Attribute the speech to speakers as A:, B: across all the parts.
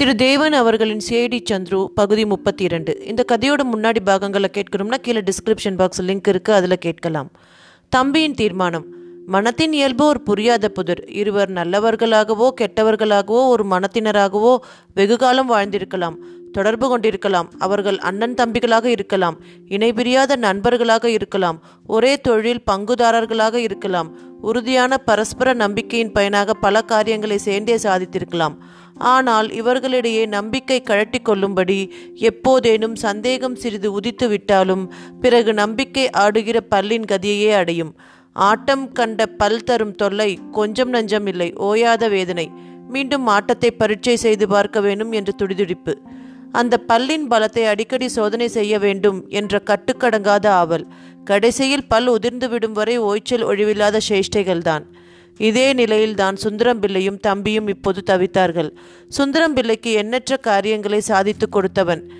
A: திரு தேவன் அவர்களின் சேடி சந்துரு பகுதி முப்பத்தி இரண்டு இந்த கதையோட முன்னாடி பாகங்களை கேட்கணும்னா கீழே டிஸ்கிரிப்ஷன் பாக்ஸ் லிங்க் இருக்கு அதில் கேட்கலாம். தம்பியின் தீர்மானம். மனத்தின் இயல்பு ஒரு புரியாத புதிர். இருவர் நல்லவர்களாகவோ கெட்டவர்களாகவோ ஒரு மனத்தினராகவோ வெகுகாலம் வாழ்ந்திருக்கலாம் தொடர்பு கொண்டிருக்கலாம். அவர்கள் அண்ணன் தம்பிகளாக இருக்கலாம் இணைபிரியாத நண்பர்களாக இருக்கலாம் ஒரே தொழில் பங்குதாரர்களாக இருக்கலாம் உறுதியான பரஸ்பர நம்பிக்கையின் பயனாக பல காரியங்களை சேர்ந்தே சாதித்திருக்கலாம். ஆனால் இவர்களிடையே நம்பிக்கை கழட்டி கொள்ளும்படி எப்போதேனும் சந்தேகம் சிறிது உதித்து விட்டாலும் பிறகு நம்பிக்கை ஆடுகிற பல்லின் கதியையே அடையும். ஆட்டம் கண்ட பல் தரும் தொல்லை கொஞ்சம் நஞ்சம் இல்லை ஓயாத வேதனை. மீண்டும் ஆட்டத்தை பரீட்சை செய்து பார்க்க வேண்டும் என்று துடிதுடிப்பு. அந்த பல்லின் பலத்தை அடிக்கடி சோதனை செய்ய வேண்டும் என்ற கட்டுக்கடங்காத ஆவல். கடைசியில் பல் உதிர்ந்து விடும் வரை ஓய்ச்சல் ஒழிவில்லாத சேஷ்டைகள்தான். இதே நிலையில்தான் சுந்தரம் பிள்ளையும் தம்பியும் இப்போது தவித்தார்கள். சுந்தரம் பிள்ளைக்கு எண்ணற்ற காரியங்களை சாதித்து கொடுத்தவன்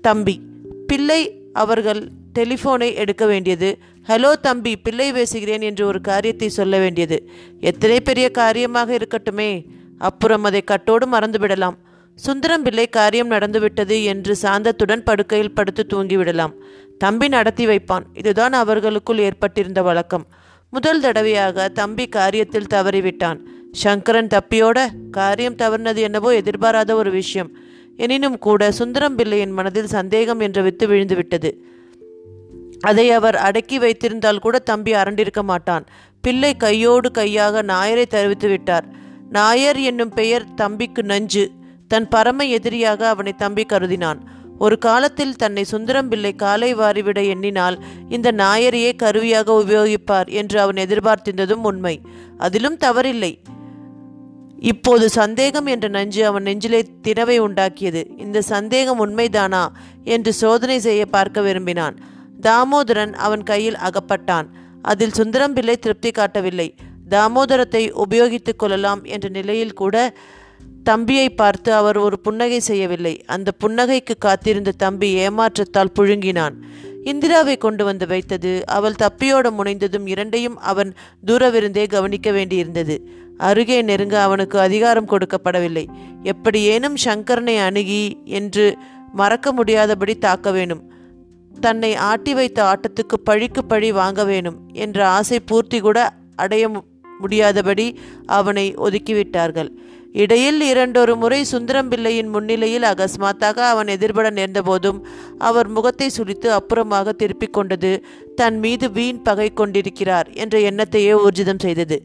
A: தம்பி. பிள்ளை அவர்கள் டெலிஃபோனை எடுக்க வேண்டியது. ஹலோ தம்பி பிள்ளை பேசுகிறேன் என்று ஒரு காரியத்தை சொல்ல வேண்டியது. எத்தனை பெரிய காரியமாக இருக்கட்டுமே. அப்புறம் அதை கட்டோடு மறந்துவிடலாம் சுந்தரம் பிள்ளை காரியம் நடந்துவிட்டது என்று சாந்தத்துடன் படுக்கையில் படுத்து தூங்கிவிடலாம் தம்பி நடத்தி வைப்பான். இதுதான் அவர்களுக்குள் ஏற்பட்டிருந்த வழக்கம். முதல் தடவையாக தம்பி காரியத்தில் தவறிவிட்டான். சங்கரன் தப்பியோட காரியம் தவறினது என்னவோ எதிர்பாராத ஒரு விஷயம். எனினும் கூட சுந்தரம் பிள்ளையின் மனதில் சந்தேகம் என்ற வித்து விழுந்துவிட்டது. அதை அவர் அடக்கி வைத்திருந்தால் கூட தம்பி அரண்டிருக்க மாட்டான். பிள்ளை கையோடு கையாக நாயரை தெரிவித்து விட்டார். நாயர் என்னும் பெயர் தம்பிக்கு நஞ்சு. தன் பரம எதிரியாக அவனை தம்பி கருதினான். ஒரு காலத்தில் தன்னை சுந்தரம் பிள்ளை காலை வாரிவிட எண்ணினால் இந்த நாயரையே கருவியாக உபயோகிப்பார் என்று அவன் எதிர்பார்த்திருந்ததும் உண்மை. அதிலும் தவறில்லை. இப்போது சந்தேகம் என்ற நஞ்சு அவன் நெஞ்சிலே தினவை உண்டாக்கியது. இந்த சந்தேகம் உண்மைதானா? என்று சோதனை செய்ய பார்க்க விரும்பினான். தாமோதரன் அவன் கையில் அகப்பட்டான். அதில் சுந்தரம் பிள்ளை திருப்தி காட்டவில்லை. தாமோதரத்தை உபயோகித்துக் கொள்ளலாம் என்ற நிலையில் கூட தம்பியை பார்த்து அவர் ஒரு புன்னகை செய்யவில்லை. அந்த புன்னகைக்கு காத்திருந்த தம்பி ஏமாற்றத்தால் புழுங்கினான். இந்திராவை கொண்டு வந்து வைத்தது அவள் தப்பியோட முனைந்ததும் இரண்டையும் அவன் தூரவிருந்தே கவனிக்க வேண்டியிருந்தது. அருகே நெருங்க அவனுக்கு அதிகாரம் கொடுக்கப்படவில்லை. எப்படியேனும் சங்கரனை அணுகி என்று மறக்க முடியாதபடி தாக்க வேணும். தன்னை ஆட்டி வைத்த ஆட்டத்துக்கு பழிக்கு பழி வாங்க வேணும் என்ற ஆசை பூர்த்தி கூட அடைய முடியாதபடி அவனை ஒதுக்கிவிட்டார்கள் இடையில் இரண்டொரு முறை சுந்தரம் பிள்ளையின் முன்னிலையில் அகஸ்மாத்தாக அவன் எதிர்பட நேர்ந்தபோதும் அவர் முகத்தை சுழித்து அப்புறமாக திருப்பிக் கொண்டது தன் மீது வீண் பகை கொண்டிருக்கிறார் என்ற எண்ணத்தையே ஊர்ஜிதம் செய்தது.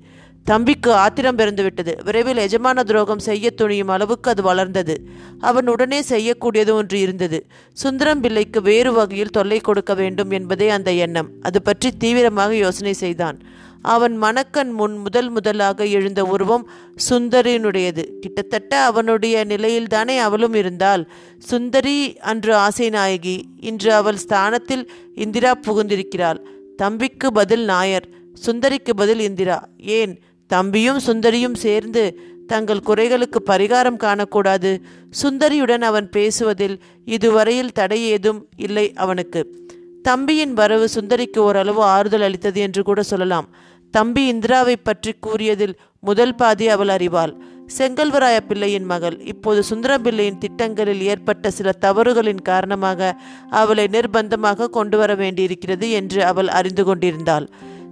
A: தம்பிக்கு ஆத்திரம் பிறந்துவிட்டது விரைவில் எஜமான துரோகம் செய்ய துணியும் அளவுக்கு அது வளர்ந்தது. அவன் உடனே செய்யக்கூடியது ஒன்று இருந்தது. சுந்தரம் பிள்ளைக்கு வேறு வகையில் தொல்லை கொடுக்க வேண்டும் என்பதே அந்த எண்ணம். அது பற்றி தீவிரமாக யோசனை செய்தான். அவன் மணக்கண் முன் முதல் முதலாக எழுந்த உருவம் சுந்தரியினுடையது கிட்டத்தட்ட அவனுடைய நிலையில்தானே அவளும் இருந்தாள். சுந்தரி அன்று ஆசை நாயகி இன்று அவள் ஸ்தானத்தில் இந்திரா புகுந்திருக்கிறாள். தம்பிக்கு பதில் நாயர். சுந்தரிக்கு பதில் இந்திரா. ஏன்? தம்பியும் சுந்தரியும் சேர்ந்து தங்கள் குறைகளுக்கு பரிகாரம் காணக்கூடாது. சுந்தரியுடன் அவன் பேசுவதில் இதுவரையில் தடை ஏதும் இல்லை அவனுக்கு. தம்பியின் வரவு சுந்தரிக்கு ஓரளவு ஆறுதல் அளித்தது என்று கூட சொல்லலாம். தம்பி இந்திராவை பற்றி கூறியதில் முதல் பாதி அவள் அறிவாள். செங்கல்வராய பிள்ளையின் மகள். இப்போது சுந்தர பிள்ளையின் திட்டங்களில் ஏற்பட்ட சில தவறுகளின் காரணமாக அவளை நிர்பந்தமாக கொண்டு வர வேண்டியிருக்கிறது என்று அவள் அறிந்து கொண்டிருந்தாள்.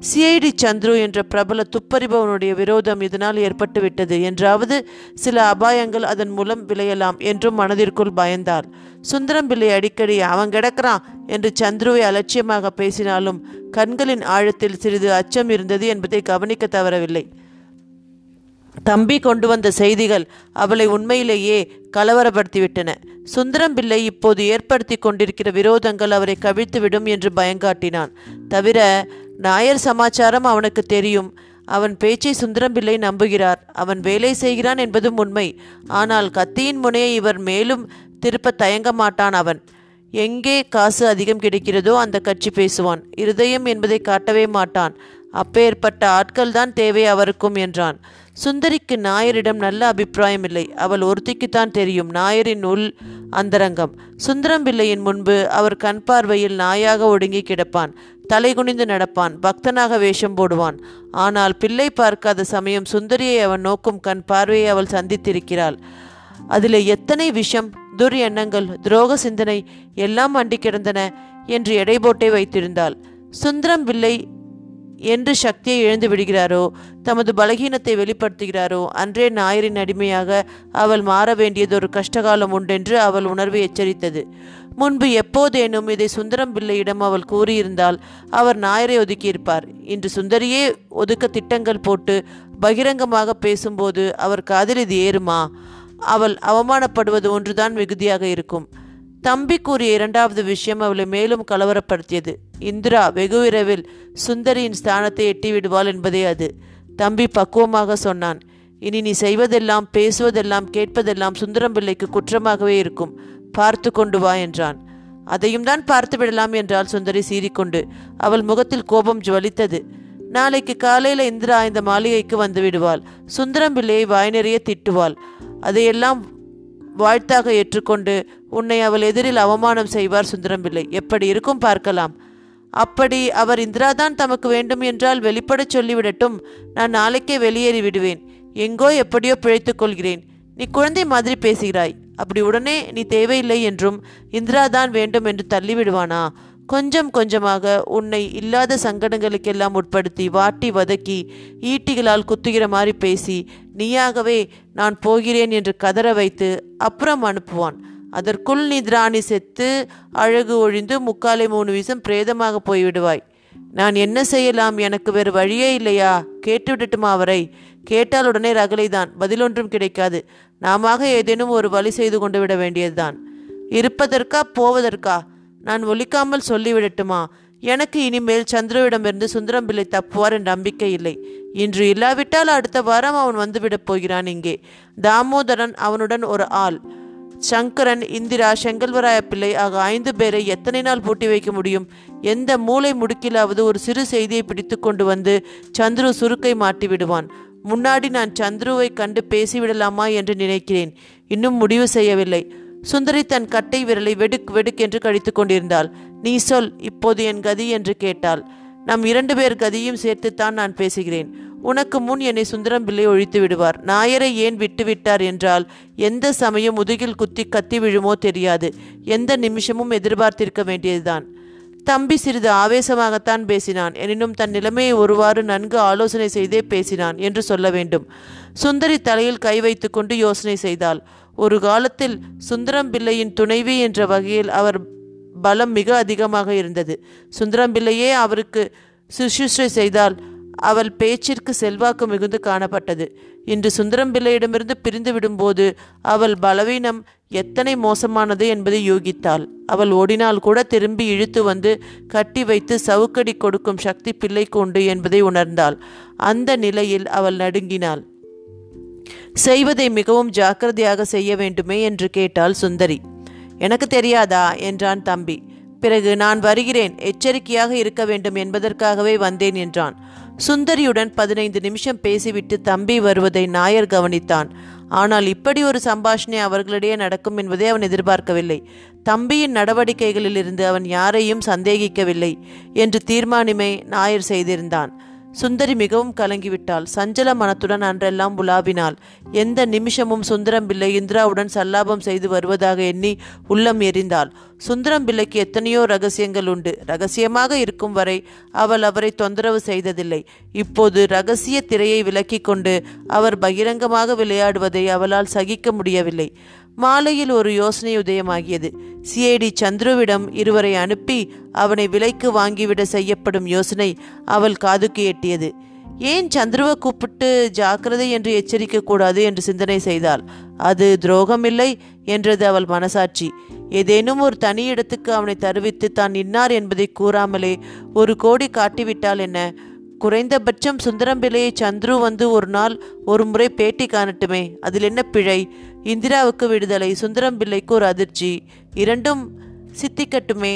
A: சிஐடி சந்துரு என்ற பிரபல துப்பறிபவனுடைய விரோதம் இதனால் ஏற்பட்டுவிட்டது. என்றாவது சில அபாயங்கள் அதன் மூலம் விளையலாம் என்றும் மனதிற்குள் பயந்தாள். சுந்தரம் பிள்ளை அடிக்கடி அவன் கிடக்கிறான் என்று சந்துருவை அலட்சியமாக பேசினாலும் கண்களின் ஆழத்தில் சிறிது அச்சம் இருந்தது என்பதை கவனிக்க தவறவில்லை. தம்பி கொண்டு வந்த செய்திகள் அவளை உண்மையிலேயே கலவரப்படுத்திவிட்டன. சுந்தரம் பிள்ளை இப்போது ஏற்படுத்தி கொண்டிருக்கிற விரோதங்கள் அவரை கவிழ்த்துவிடும் என்று பயங்காட்டினான். தவிர நாயர் சமாச்சாரம் அவனுக்கு தெரியும். அவன் பேச்சை சுந்தரம் பிள்ளை நம்புகிறார். அவன் வேலை செய்கிறான் என்பதும் உண்மை. ஆனால் கத்தியின் முனையை இவர் மேலும் திருப்ப தயங்க மாட்டான் அவன். எங்கே காசு அதிகம் கிடைக்கிறதோ அந்த கட்சி பேசுவான். இருதயம் என்பதை காட்டவே மாட்டான். அப்பேற்பட்ட ஆட்கள் தான் தேவை அவருக்கும் என்றான். சுந்தரிக்கு நாயரிடம் நல்ல அபிப்பிராயம் இல்லை. அவள் ஒருத்திக்குத்தான் தெரியும் நாயரின் உள் அந்தரங்கம். சுந்தரம் பிள்ளையின் முன்பு அவர் கண் பார்வையில் நாயாக ஒடுங்கி கிடப்பான் தலைகுனிந்து நடப்பான் பக்தனாக வேஷம் போடுவான். ஆனால் பிள்ளை பார்க்காத சமயம் சுந்தரியை அவன் நோக்கும் கண் பார்வையை அவள் சந்தித்திருக்கிறாள். அதில் எத்தனை விஷம் துர் எண்ணங்கள் துரோக சிந்தனை எல்லாம் அண்டி கிடந்தன என்று எடை போட்டே வைத்திருந்தாள். சுந்தரம் பிள்ளை என்று சக்தியை இழந்து விடுகிறாரோ? தமது பலகீனத்தை வெளிப்படுத்துகிறாரோ? அன்றே நாயரின் அடிமையாக அவள் மாற வேண்டியது ஒரு கஷ்டகாலம் உண்டென்று அவள் உணர்வை எச்சரித்தது. முன்பு எப்போதேனும் இதை சுந்தரம் பிள்ளையிடம் அவள் கூறியிருந்தால் அவர் நாயரை ஒதுக்கியிருப்பார். இன்று சுந்தரியே ஒதுக்க திட்டங்கள் போட்டு பகிரங்கமாக பேசும்போது அவர் காதில் இது ஏறுமா? அவள் அவமானப்படுவது ஒன்றுதான் மிகுதியாக இருக்கும். தம்பி கூறிய இரண்டாவது விஷயம் அவளை மேலும் கலவரப்படுத்தியது. இந்திரா வெகு விரைவில் சுந்தரியின் ஸ்தானத்தை எட்டிவிடுவாள் என்பதே அது. தம்பி பக்குவமாக சொன்னான். இனி நீ செய்வதெல்லாம் பேசுவதெல்லாம் கேட்பதெல்லாம் சுந்தரம் பிள்ளைக்கு குற்றமாகவே இருக்கும். பார்த்து கொண்டு வா என்றான். அதையும் தான் பார்த்து விடலாம் என்றால் சுந்தரி சீறிக்கொண்டு. அவள் முகத்தில் கோபம் ஜுவலித்தது. நாளைக்கு காலையில் இந்திரா இந்த மாளிகைக்கு வந்து விடுவாள். சுந்தரம் பிள்ளையை வாய் நிறைய திட்டுவாள். அதையெல்லாம் வாழ்த்தாக ஏற்றுக்கொண்டு உன்னை அவள் எதிரில் அவமானம் செய்வார் சுந்தரம் பிள்ளை எப்படி இருக்கும் பார்க்கலாம். அப்படி அவர் இந்திராதான் தமக்கு வேண்டும் என்றால் வெளிப்படச் சொல்லிவிடட்டும். நான் நாளைக்கே வெளியேறி விடுவேன். எங்கோ எப்படியோ பிழைத்துக் கொள்கிறேன். நீ குழந்தை மாதிரி பேசுகிறாய். அப்படி உடனே நீ தேவையில்லை என்றும் இந்திராதான் வேண்டும் என்று தள்ளிவிடுவானா? கொஞ்சம் கொஞ்சமாக உன்னை இல்லாத சங்கடங்களுக்கெல்லாம் உட்படுத்தி வாட்டி வதக்கி ஈட்டிகளால் குத்துகிற மாதிரி பேசி நீயாகவே நான் போகிறேன் என்று கதற வைத்து அப்புறம் அனுப்புவான். அதற்குள் நீ திராணி செத்து அழகு ஒழிந்து முக்காலை மூணு வீசம் பிரேதமாக போய்விடுவாய். நான் என்ன செய்யலாம்? எனக்கு வேறு வழியே இல்லையா? கேட்டு விடட்டுமா அவரை? கேட்டால் உடனே ரகலைதான். பதிலொன்றும் கிடைக்காது. நாம ஏதேனும் ஒரு வழி செய்து கொண்டு விட வேண்டியதுதான். இருப்பதற்கா? போவதற்கா? நான் ஒலிக்காமல் சொல்லிவிடட்டுமா? எனக்கு இனிமேல் சந்திரவிடமிருந்து சுந்தரம் பிள்ளை தப்புவார் என்ற நம்பிக்கை இல்லை. இன்று இல்லாவிட்டால் அடுத்த வாரம் அவன் வந்துவிடப் போகிறான் இங்கே. தாமோதரன் அவனுடன் ஒரு ஆள். சங்கரன் இந்திரா செங்கல்வராய பிள்ளை ஆக ஐந்து பேரை எத்தனை நாள் பூட்டி வைக்க முடியும்? எந்த மூளை முடுக்கிலாவது ஒரு சிறு செய்தியை பிடித்து கொண்டு வந்து சந்துரு சுருக்கை மாட்டி விடுவான் முன்னாடி நான் சந்துருவை கண்டு பேசிவிடலாமா என்று நினைக்கிறேன். இன்னும் முடிவு செய்யவில்லை. சுந்தரி தன் கட்டை விரலை வெடுக் வெடுக் என்று கழித்து கொண்டிருந்தாள். நீ சொல் இப்போது என் கதி என்று கேட்டாள். நம் இரண்டு பேர் கதியும் சேர்த்துத்தான் நான் பேசுகிறேன். உனக்கு முன் என்னை சுந்தரம் பிள்ளை ஒழித்து விடுவார். நாயரை ஏன் விட்டு விட்டார் என்றால் எந்த சமயம் முதுகில் குத்தி கத்தி விழுமோ தெரியாது. எந்த நிமிஷமும் எதிர்பார்த்திருக்க வேண்டியதுதான். தம்பி சிறிது ஆவேசமாகத்தான் பேசினான். எனினும் தன் நிலைமையை ஒருவாறு நன்கு ஆலோசனை செய்தே பேசினான் என்று சொல்ல வேண்டும். சுந்தரி தலையில் கை வைத்துக்கொண்டு யோசனை செய்தாள். ஒரு காலத்தில் சுந்தரம் பிள்ளையின் துணைவி என்ற வகையில் அவர் பலம் மிக அதிகமாக இருந்தது. சுந்தரம் பிள்ளையே அவருக்கு சுசுஷ்ரை செய்தால் அவள் பேச்சிற்கு செல்வாக்கு மிகுந்து காணப்பட்டது. இன்று சுந்தரம் பிள்ளையிடமிருந்து பிரிந்து விடும்போது அவள் பலவீனம் எத்தனை மோசமானது என்பதை யூகித்தாள். அவள் ஓடினால் கூட திரும்பி இழுத்து வந்து கட்டி வைத்து சவுக்கடி கொடுக்கும் சக்தி பிள்ளைக்கு உண்டு என்பதை உணர்ந்தாள். அந்த நிலையில் அவள் நடுங்கினாள். செய்வதை மிகவும் ஜாக்கிரதையாக செய்ய வேண்டுமே என்று கேட்டாள் சுந்தரி. எனக்கு தெரியாதா? என்றான் தம்பி. பிறகு நான் வருகிறேன். எச்சரிக்கையாக இருக்க வேண்டும் என்பதற்காகவே வந்தேன் என்றான். சுந்தரியுடன் பதினைந்து நிமிஷம் பேசிவிட்டு தம்பி வருவதை நாயர் கவனித்தான். ஆனால் இப்படி ஒரு சம்பாஷணை அவர்களிடையே நடக்கும் என்பதை அவன் எதிர்பார்க்கவில்லை. தம்பியின் நடவடிக்கைகளிலிருந்து அவன் யாரையும் சந்தேகிக்கவில்லை என்று தீர்மானமே நாயர் செய்திருந்தான். சுந்தரி மிகவும் கலங்கிவிட்டாள். சஞ்சல மனத்துடன் அன்றெல்லாம் உலாவினாள். எந்த நிமிஷமும் சுந்தரம் பிள்ளை இந்திராவுடன் சல்லாபம் செய்து வருவதாக எண்ணி உள்ளம் எரிந்தாள். சுந்தரம் பிள்ளைக்கு எத்தனையோ ரகசியங்கள் உண்டு. ரகசியமாக இருக்கும் வரை அவள் அவரை தொந்தரவு செய்ததில்லை. இப்போது ரகசிய திரையை விலக்கிக் கொண்டு அவர் பகிரங்கமாக விளையாடுவதை அவளால் சகிக்க முடியவில்லை. மாலையில் ஒரு யோசனை உதயமாகியது. சிஐடி சந்துருவிடம் இருவரை அனுப்பி அவனை விலைக்கு வாங்கிவிட செய்யப்படும் யோசனை அவள் காதுக்கு எட்டியது. ஏன் சந்துருவை கூப்பிட்டு ஜாக்கிரதை என்று எச்சரிக்கக்கூடாது என்று சிந்தனை செய்தாள். அது துரோகமில்லை என்றது அவள் மனசாட்சி. ஏதேனும் ஒரு தனி இடத்துக்கு அவனை தருவித்து தான் இன்னார் என்பதை கூறாமலே ஒரு கோடி காட்டிவிட்டால் என்ன? குறைந்தபட்சம் சுந்தரம் பிள்ளையை சந்துரு வந்து ஒரு நாள் ஒரு முறை பேட்டி காணட்டுமே. அதில் என்ன பிழை? இந்திராவுக்கு விடுதலை சுந்தரம் பிள்ளைக்கு ஒரு அதிர்ச்சி. இரண்டும் சித்திக்கட்டுமே.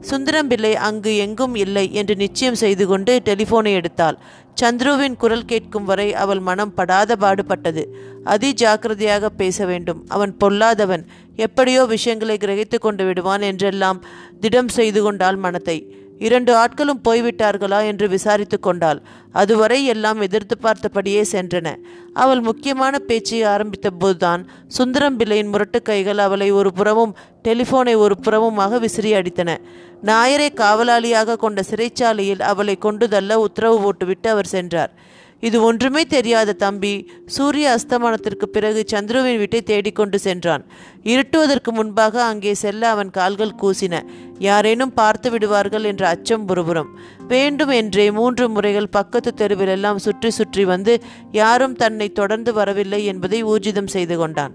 A: சுந்தரம் பிள்ளை அங்கு எங்கும் இல்லை என்று நிச்சயம் செய்து கொண்டு டெலிஃபோனை எடுத்தாள். சந்துருவின் குரல் கேட்கும் வரை அவள் மனம் படாத பாடுபட்டது. அதி ஜாக்கிரதையாக பேச வேண்டும். அவன் பொல்லாதவன். எப்படியோ விஷயங்களை கிரகித்து கொண்டு விடுவான் என்றெல்லாம் திடம் செய்து கொண்டாள் மனத்தை. இரண்டு ஆட்களும் போய்விட்டார்களா என்று விசாரித்து கொண்டாள். அதுவரை எல்லாம் எதிர்த்து பார்த்தபடியே சென்றன. அவள் முக்கியமான பேச்சை ஆரம்பித்த போதுதான் சுந்தரம் பிள்ளையின் முரட்டு கைகள் அவளை ஒரு புறமும் டெலிஃபோனை ஒரு புறமுமாக விசிறி அடித்தன. நாயரை காவலாளியாக கொண்ட சிறைச்சாலையில் அவளை கொண்டு தள்ள உத்தரவு போட்டுவிட்டு அவர் சென்றார். இது ஒன்றுமே தெரியாத தம்பி சூரிய அஸ்தமனத்திற்கு பிறகு சந்துருவின் வீட்டை தேடிக்கொண்டு சென்றான். இருட்டுவதற்கு முன்பாக அங்கே செல்ல அவன் கால்கள் கூசின. யாரேனும் பார்த்து விடுவார்கள் என்ற அச்சம் புறபுறம். வேண்டும் என்றே மூன்று முறைகள் பக்கத்து தெருவிலெல்லாம் சுற்றி சுற்றி வந்து யாரும் தன்னை தொடர்ந்து வரவில்லை என்பதை ஊர்ஜிதம் செய்து கொண்டான்.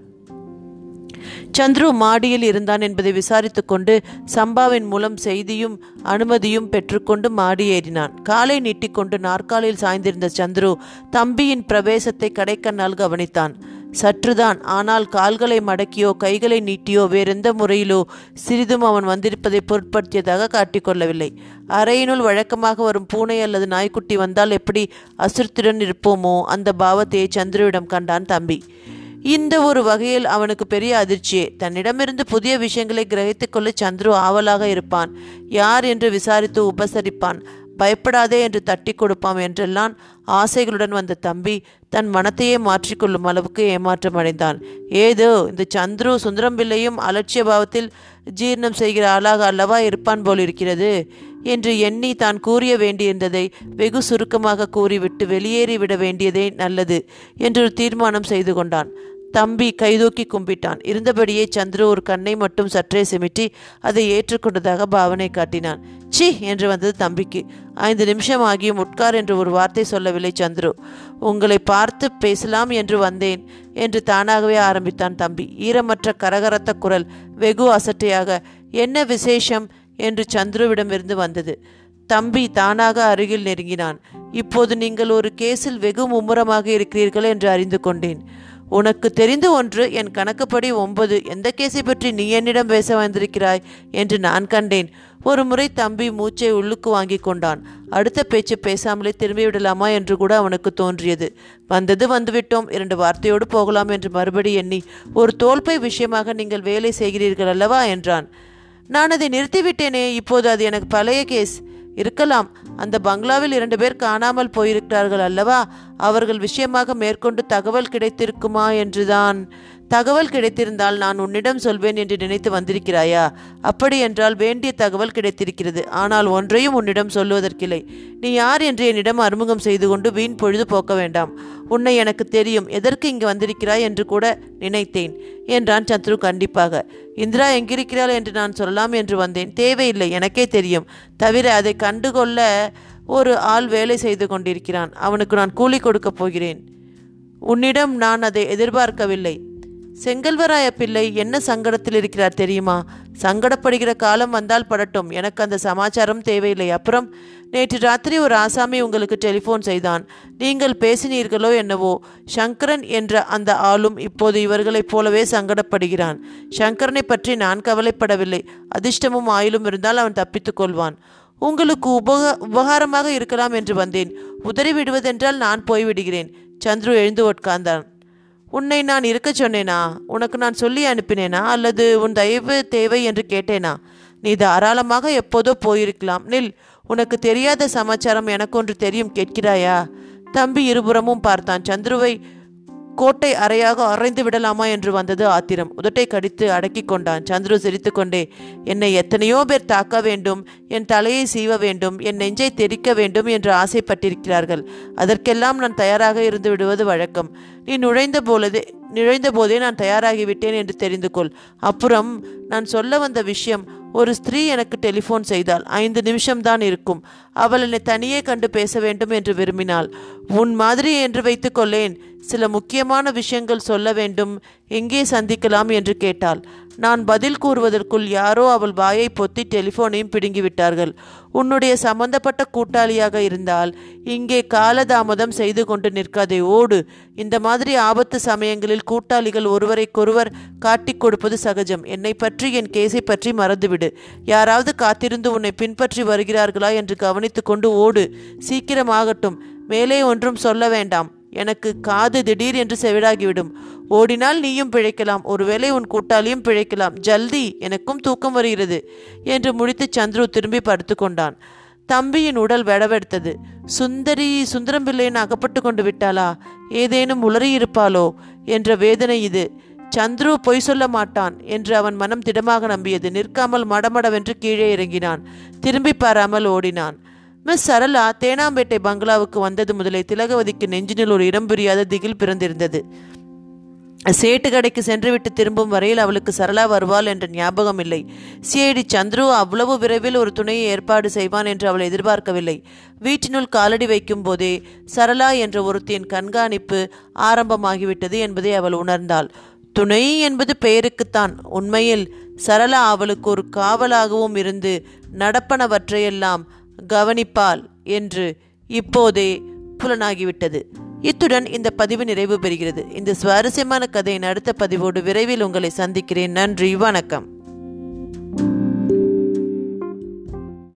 A: சந்துரு மாடியில் இருந்தான் என்பதை விசாரித்து கொண்டு சம்பாவின் மூலம் செய்தியும் அனுமதியும் பெற்றுக்கொண்டு மாடி ஏறினான். காலை நீட்டிக்கொண்டு நாற்காலியில் சாய்ந்திருந்த சந்துரு தம்பியின் பிரவேசத்தை கடைக்கண்ணால் கவனித்தான். சற்றுதான் ஆனால் கால்களை மடக்கியோ கைகளை நீட்டியோ வேறெந்த முறையிலோ சிறிதும் அவன் வந்திருப்பதை பொருட்படுத்தியதாக காட்டிக்கொள்ளவில்லை. அறையினுள் வழக்கமாக வரும் பூனை அல்லது நாய்க்குட்டி வந்தால் எப்படி அசுரத்துடன் இருப்போமோ அந்த பாவத்தையே சந்துருவிடம் கண்டான் தம்பி. இந்த ஒரு வகையில் அவனுக்கு பெரிய அதிர்ச்சியே. தன்னிடமிருந்து புதிய விஷயங்களை கிரகித்துக்கொள்ள சந்துரு ஆவலாக இருப்பான். யார் என்று விசாரித்து உபசரிப்பான். பயப்படாதே என்று தட்டி கொடுப்பான் என்றெல்லாம் ஆசைகளுடன் வந்த தம்பி தன் மனத்தையே மாற்றிக்கொள்ளும் அளவுக்கு ஏமாற்றம் அடைந்தான் ஏதோ இந்த சந்துரு சுந்தரம் பிள்ளையும் அலட்சிய பாவத்தில் ஜீர்ணம் செய்கிற ஆளாக அல்லவா இருப்பான் போல் இருக்கிறது என்று எண்ணி தான் கூறிய வேண்டியிருந்ததை வெகு சுருக்கமாக கூறிவிட்டு வெளியேறி விட வேண்டியதே நல்லது என்று தீர்மானம் செய்து கொண்டான். தம்பி கைதூக்கி கும்பிட்டான். இருந்தபடியே சந்துரு ஒரு கண்ணை மட்டும் சற்றே சிமிட்டி அதை ஏற்றுக்கொண்டதாக பாவனை காட்டினான். சி என்று வந்தது தம்பிக்கு. ஐந்து நிமிஷம் ஆகியும் உட்கார் என்று ஒரு வார்த்தை சொல்லவில்லை சந்துரு. உங்களை பார்த்து பேசலாம் என்று வந்தேன் என்று தானாகவே ஆரம்பித்தான் தம்பி. ஈரமற்ற கரகரத்த குரல் வெகு அசட்டையாக என்ன விசேஷம்? என்று சந்துருவிடமிருந்து வந்தது. தம்பி தானாக அருகில் நெருங்கினான். இப்போது நீங்கள் ஒரு கேஸில் வெகு மும்முரமாக இருக்கிறீர்கள் என்று அறிந்து கொண்டேன். உனக்கு தெரிந்து ஒன்று என் கணக்குப்படி ஒன்பது. எந்த கேஸை பற்றி நீ என்னிடம் பேச வந்திருக்கிறாய் என்று நான் கண்டேன். ஒரு முறை தம்பி மூச்சை உள்ளுக்கு வாங்கி கொண்டான். அடுத்த பேச்சு பேசாமலே திரும்பி விடலாமா என்று கூட அவனுக்கு தோன்றியது. வந்தது வந்துவிட்டோம். இரண்டு வார்த்தையோடு போகலாம் என்று மறுபடி எண்ணி ஒரு தோல்பை விஷயமாக நீங்கள் வேலை செய்கிறீர்கள் அல்லவா? என்றான். நான் அதை நிறுத்திவிட்டேனே. இப்போது அது எனக்கு பழைய கேஸ். இருக்கலாம். அந்த பங்களாவில் இரண்டு பேர் காணாமல் போயிருக்கிறார்கள் அல்லவா? அவர்கள் விஷயமாக மேற்கொண்டு தகவல் கிடைத்திருக்குமா என்றுதான். தகவல் கிடைத்திருந்தால் நான் உன்னிடம் சொல்வேன் என்று நினைத்து வந்திருக்கிறாயா? அப்படி என்றால் வேண்டிய தகவல் கிடைத்திருக்கிறது. ஆனால் ஒன்றையும் உன்னிடம் சொல்லுவதற்கில்லை. நீ யார் என்று என்னிடம் அறிமுகம் செய்து கொண்டு வீண் பொழுது போக்க வேண்டாம். உன்னை எனக்கு தெரியும். எதற்கு இங்கு வந்திருக்கிறாய் என்று கூட நினைத்தேன் என்றான் சத்ரு கண்டிப்பாக. இந்திரா எங்கிருக்கிறாள் என்று நான் சொல்லலாம் என்று வந்தேன். தேவையில்லை எனக்கே தெரியும். தவிர அதை கண்டுகொள்ள ஒரு ஆள் வேலை செய்து கொண்டிருக்கிறான். அவனுக்கு நான் கூலி கொடுக்கப் போகிறேன். உன்னிடம் நான் அதை எதிர்பார்க்கவில்லை. செங்கல்வராய பிள்ளை என்ன சங்கடத்தில் இருக்கிறார் தெரியுமா? சங்கடப்படுகிற காலம் வந்தால் படட்டும். எனக்கு அந்த சமாச்சாரம் தேவையில்லை. அப்புறம் நேற்று ராத்திரி ஒரு ஆசாமி உங்களுக்கு டெலிஃபோன் செய்தான். நீங்கள் பேசினீர்களோ என்னவோ சங்கரன் என்ற அந்த ஆளும் இப்போது இவர்களைப் போலவே சங்கடப்படுகிறான். சங்கரனை பற்றி நான் கவலைப்படவில்லை. அதிர்ஷ்டமும் ஆயிலும் இருந்தால் அவன் தப்பித்துக் கொள்வான். உங்களுக்கு உபக உபகாரமாக இருக்கலாம் என்று வந்தேன். உதறி விடுவதென்றால் நான் போய்விடுகிறேன். சந்துரு எழுந்து உட்கார்ந்தான். உன்னை நான் இருக்க சொன்னேனா? உனக்கு நான் சொல்லி அனுப்பினேனா? அல்லது உன் தயவு தேவை என்று கேட்டேனா? நீ தாராளமாக எப்போதோ போயிருக்கலாம். நில் உனக்கு தெரியாத சமாச்சாரம் எனக்கு ஒன்று தெரியும் கேட்கிறாயா? தம்பி இருபுறமும் பார்த்தான். சந்துருவை கோட்டை அறையாக அரைந்து விடலாமா என்று வந்தது ஆத்திரம். உதட்டை கடித்து அடக்கி கொண்டான். சந்துரு சிரித்துக்கொண்டே என்னை எத்தனையோ பேர் தாக்க வேண்டும் என் தலையை சீவ வேண்டும் என் நெஞ்சை தெரிக்க வேண்டும் என்று ஆசைப்பட்டிருக்கிறார்கள். அதற்கெல்லாம் நான் தயாராக இருந்து விடுவது வழக்கம். நீ நுழைந்த போலதே நுழைந்த போதே நான் தயாராகிவிட்டேன் என்று தெரிந்து கொள். அப்புறம் நான் சொல்ல வந்த விஷயம் ஒரு ஸ்திரீ எனக்கு டெலிஃபோன் செய்தாள் ஐந்து நிமிஷம்தான் இருக்கும். அவள் என்னை தனியே கண்டு பேச வேண்டும் என்று விரும்பினாள். உன் மாதிரி என்று வைத்துக்கொள்ளேன் சில முக்கியமான விஷயங்கள் சொல்ல வேண்டும். எங்கே சந்திக்கலாம் என்று கேட்டாள். நான் பதில் கூறுவதற்குள் யாரோ அவள் வாயை பொத்தி டெலிஃபோனையும் பிடுங்கிவிட்டார்கள் உன்னுடைய சம்பந்தப்பட்ட கூட்டாளியாக இருந்தால் இங்கே காலதாமதம் செய்து கொண்டு நிற்காதே ஓடு. இந்த மாதிரி ஆபத்து சமயங்களில் கூட்டாளிகள் ஒருவரைக்கொருவர் காட்டிக் கொடுப்பது சகஜம். என்னை பற்றி என் கேஸை பற்றி மறந்துவிடு. யாராவது காத்திருந்து உன்னை பின்பற்றி வருகிறார்களா என்று கவனித்து கொண்டு ஓடு. சீக்கிரமாகட்டும். மேலே ஒன்றும் சொல்ல வேண்டாம். எனக்கு காது திடீர் என்று செவிடாகிவிடும். ஓடினால் நீயும் பிழைக்கலாம். ஒருவேளை உன் கூட்டாளியும் பிழைக்கலாம். ஜல்தி எனக்கும் தூக்கம் வருகிறது என்று முடித்து சந்துரு திரும்பி படுத்து கொண்டான். தம்பியின் உடல் வெடவெடுத்தது. சுந்தரி சுந்தரம் பிள்ளையின் அகப்பட்டு கொண்டு விட்டாளா? ஏதேனும் உளறியிருப்பாளோ? என்ற வேதனை இது. சந்துரு பொய் சொல்ல மாட்டான் என்று அவன் மனம் திடமாக நம்பியது. நிற்காமல் மடமடவென்று கீழே இறங்கினான். திரும்பி பாராமல் ஓடினான். மிஸ் சரளா தேனாம்பேட்டை பங்களாவுக்கு வந்தது முதலே திலகவதிக்கு நெஞ்சினில் ஒரு இடம் புரியாத திகில் பிறந்திருந்தது. சேட்டு கடைக்கு சென்றுவிட்டு திரும்பும் வரையில் அவளுக்கு சரளா வருவாள் என்ற ஞாபகம் இல்லை. சிஐடி சந்துரு அவ்வளவு விரைவில் ஒரு துணையை ஏற்பாடு செய்வான் என்று அவள் எதிர்பார்க்கவில்லை. வீட்டினுள் காலடி வைக்கும் போதே சரளா என்ற ஒருத்தியின் கண்காணிப்பு ஆரம்பமாகிவிட்டது என்பதை அவள் உணர்ந்தாள். துணை என்பது பெயருக்குத்தான். உண்மையில் சரளா அவளுக்கு ஒரு காவலாகவும் இருந்து நடப்பனவற்றையெல்லாம் கவனிப்பாள் என்று இப்போதே புலனாகிவிட்டது. இத்துடன் இந்த பதிவு நிறைவு பெறுகிறது. இந்த சுவாரஸ்யமான கதையின் அடுத்த பதிவோடு விரைவில் உங்களை சந்திக்கிறேன். நன்றி வணக்கம்.